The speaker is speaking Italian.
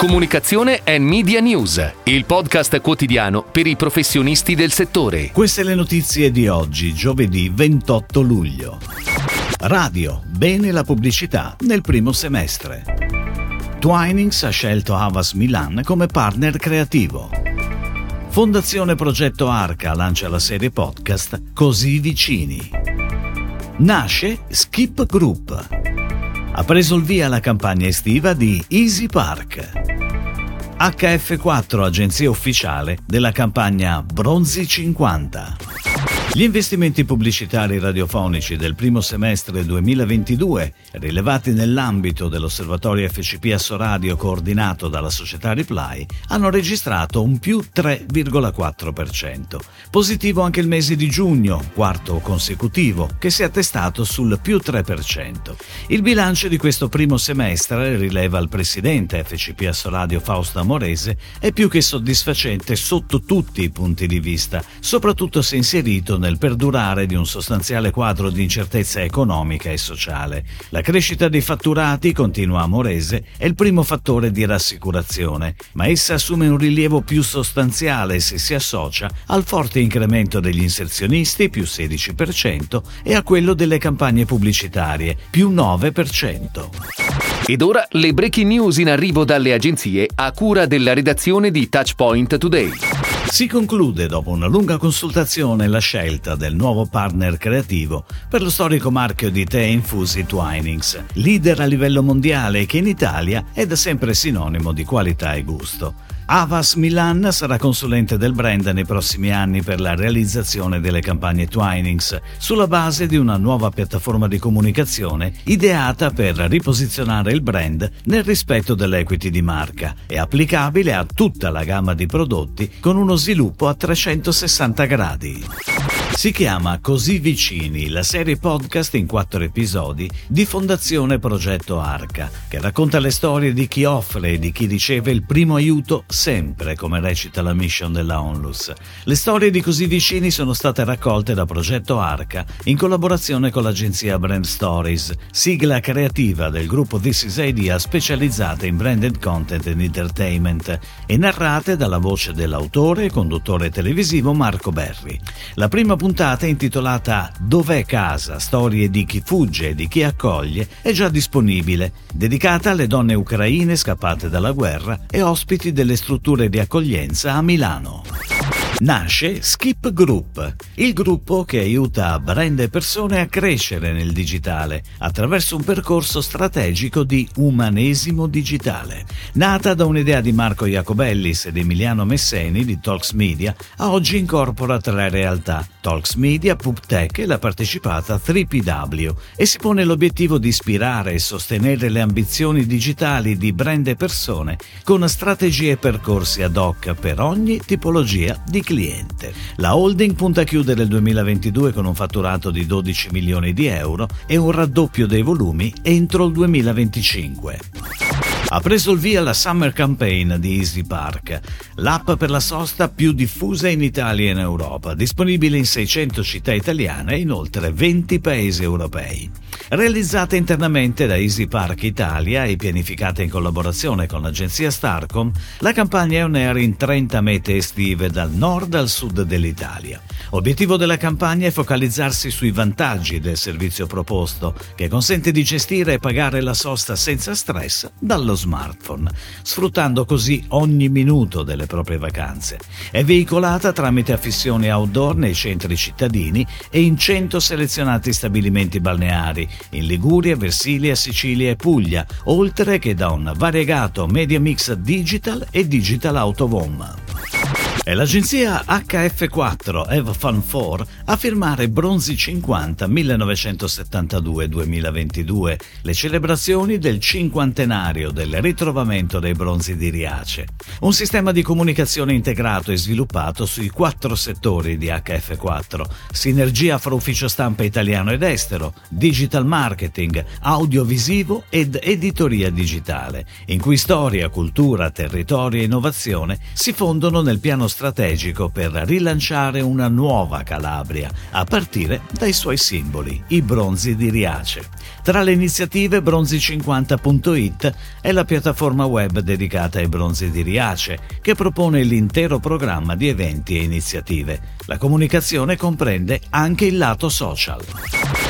Comunicazione e Media News, il podcast quotidiano per i professionisti del settore. Queste le notizie di oggi, giovedì 28 luglio. Radio, bene la pubblicità nel primo semestre. Twinings ha scelto Havas Milan come partner creativo. Fondazione Progetto Arca lancia la serie podcast Così vicini. Nasce Skip Group. Ha preso il via la campagna estiva di Easy Park. HF4, agenzia ufficiale della campagna Bronzi 50. Gli investimenti pubblicitari radiofonici del primo semestre 2022, rilevati nell'ambito dell'osservatorio FCP Assoradio coordinato dalla società Reply, hanno registrato un più 3,4%. Positivo anche il mese di giugno, quarto consecutivo, che si è attestato sul più 3%. Il bilancio di questo primo semestre, rileva il presidente FCP Assoradio Fausto Amorese, è più che soddisfacente sotto tutti i punti di vista, soprattutto se inserito nel perdurare di un sostanziale quadro di incertezza economica e sociale. La crescita dei fatturati, continua Amorese, è il primo fattore di rassicurazione, ma essa assume un rilievo più sostanziale se si associa al forte incremento degli inserzionisti, più 16%, e a quello delle campagne pubblicitarie, più 9%. Ed ora le breaking news in arrivo dalle agenzie a cura della redazione di Touchpoint Today. Si conclude dopo una lunga consultazione la scelta del nuovo partner creativo per lo storico marchio di tè infusi Twinings, leader a livello mondiale che in Italia è da sempre sinonimo di qualità e gusto. Avas Milan sarà consulente del brand nei prossimi anni per la realizzazione delle campagne Twinings, sulla base di una nuova piattaforma di comunicazione ideata per riposizionare il brand nel rispetto dell'equity di marca e applicabile a tutta la gamma di prodotti con uno sviluppo a 360 gradi. Si chiama Così Vicini, la serie podcast in quattro episodi di Fondazione Progetto Arca, che racconta le storie di chi offre e di chi riceve il primo aiuto sempre, come recita la mission della Onlus. Le storie di Così Vicini sono state raccolte da Progetto Arca in collaborazione con l'agenzia Brand Stories, sigla creativa del gruppo This Is Idea specializzata in branded content and entertainment, e narrate dalla voce dell'autore e conduttore televisivo Marco Berri. La prima puntata intitolata Dov'è casa? Storie di chi fugge e di chi accoglie è già disponibile, dedicata alle donne ucraine scappate dalla guerra e ospiti delle strutture di accoglienza a Milano nasce Skip Group, il gruppo che aiuta brand e persone a crescere nel digitale attraverso un percorso strategico di umanesimo digitale. Nata da un'idea di Marco Iacobellis ed Emiliano Messeni di Talks Media, oggi incorpora tre realtà, Talks Media, PubTech e la partecipata 3PW e si pone l'obiettivo di ispirare e sostenere le ambizioni digitali di brand e persone con strategie e percorsi ad hoc per ogni tipologia di cliente. La holding punta a chiudere il 2022 con un fatturato di 12 milioni di euro e un raddoppio dei volumi entro il 2025 ha preso il via la Summer Campaign di Easy Park, l'app per la sosta più diffusa in Italia e in Europa, disponibile in 600 città italiane e in oltre 20 paesi europei. Realizzata internamente da Easy Park Italia e pianificata in collaborazione con l'agenzia Starcom, la campagna è on in 30 mete estive dal nord al sud dell'Italia. Obiettivo della campagna è focalizzarsi sui vantaggi del servizio proposto, che consente di gestire e pagare la sosta senza stress dallo smartphone, sfruttando così ogni minuto delle proprie vacanze. È veicolata tramite affissioni outdoor nei centri cittadini e in 100 selezionati stabilimenti balneari in Liguria, Versilia, Sicilia e Puglia, oltre che da un variegato media mix digital e digital out of. È l'agenzia HF4 Eva Fun 4 a firmare Bronzi 50 1972-2022, le celebrazioni del cinquantenario del ritrovamento dei bronzi di Riace. Un sistema di comunicazione integrato e sviluppato sui quattro settori di HF4, sinergia fra ufficio stampa italiano ed estero, digital marketing, audiovisivo ed editoria digitale, in cui storia, cultura, territorio e innovazione si fondono nel piano strategico per rilanciare una nuova Calabria, a partire dai suoi simboli, i bronzi di Riace. Tra le iniziative bronzi50.it è la piattaforma web dedicata ai bronzi di Riace, che propone l'intero programma di eventi e iniziative. La comunicazione comprende anche il lato social.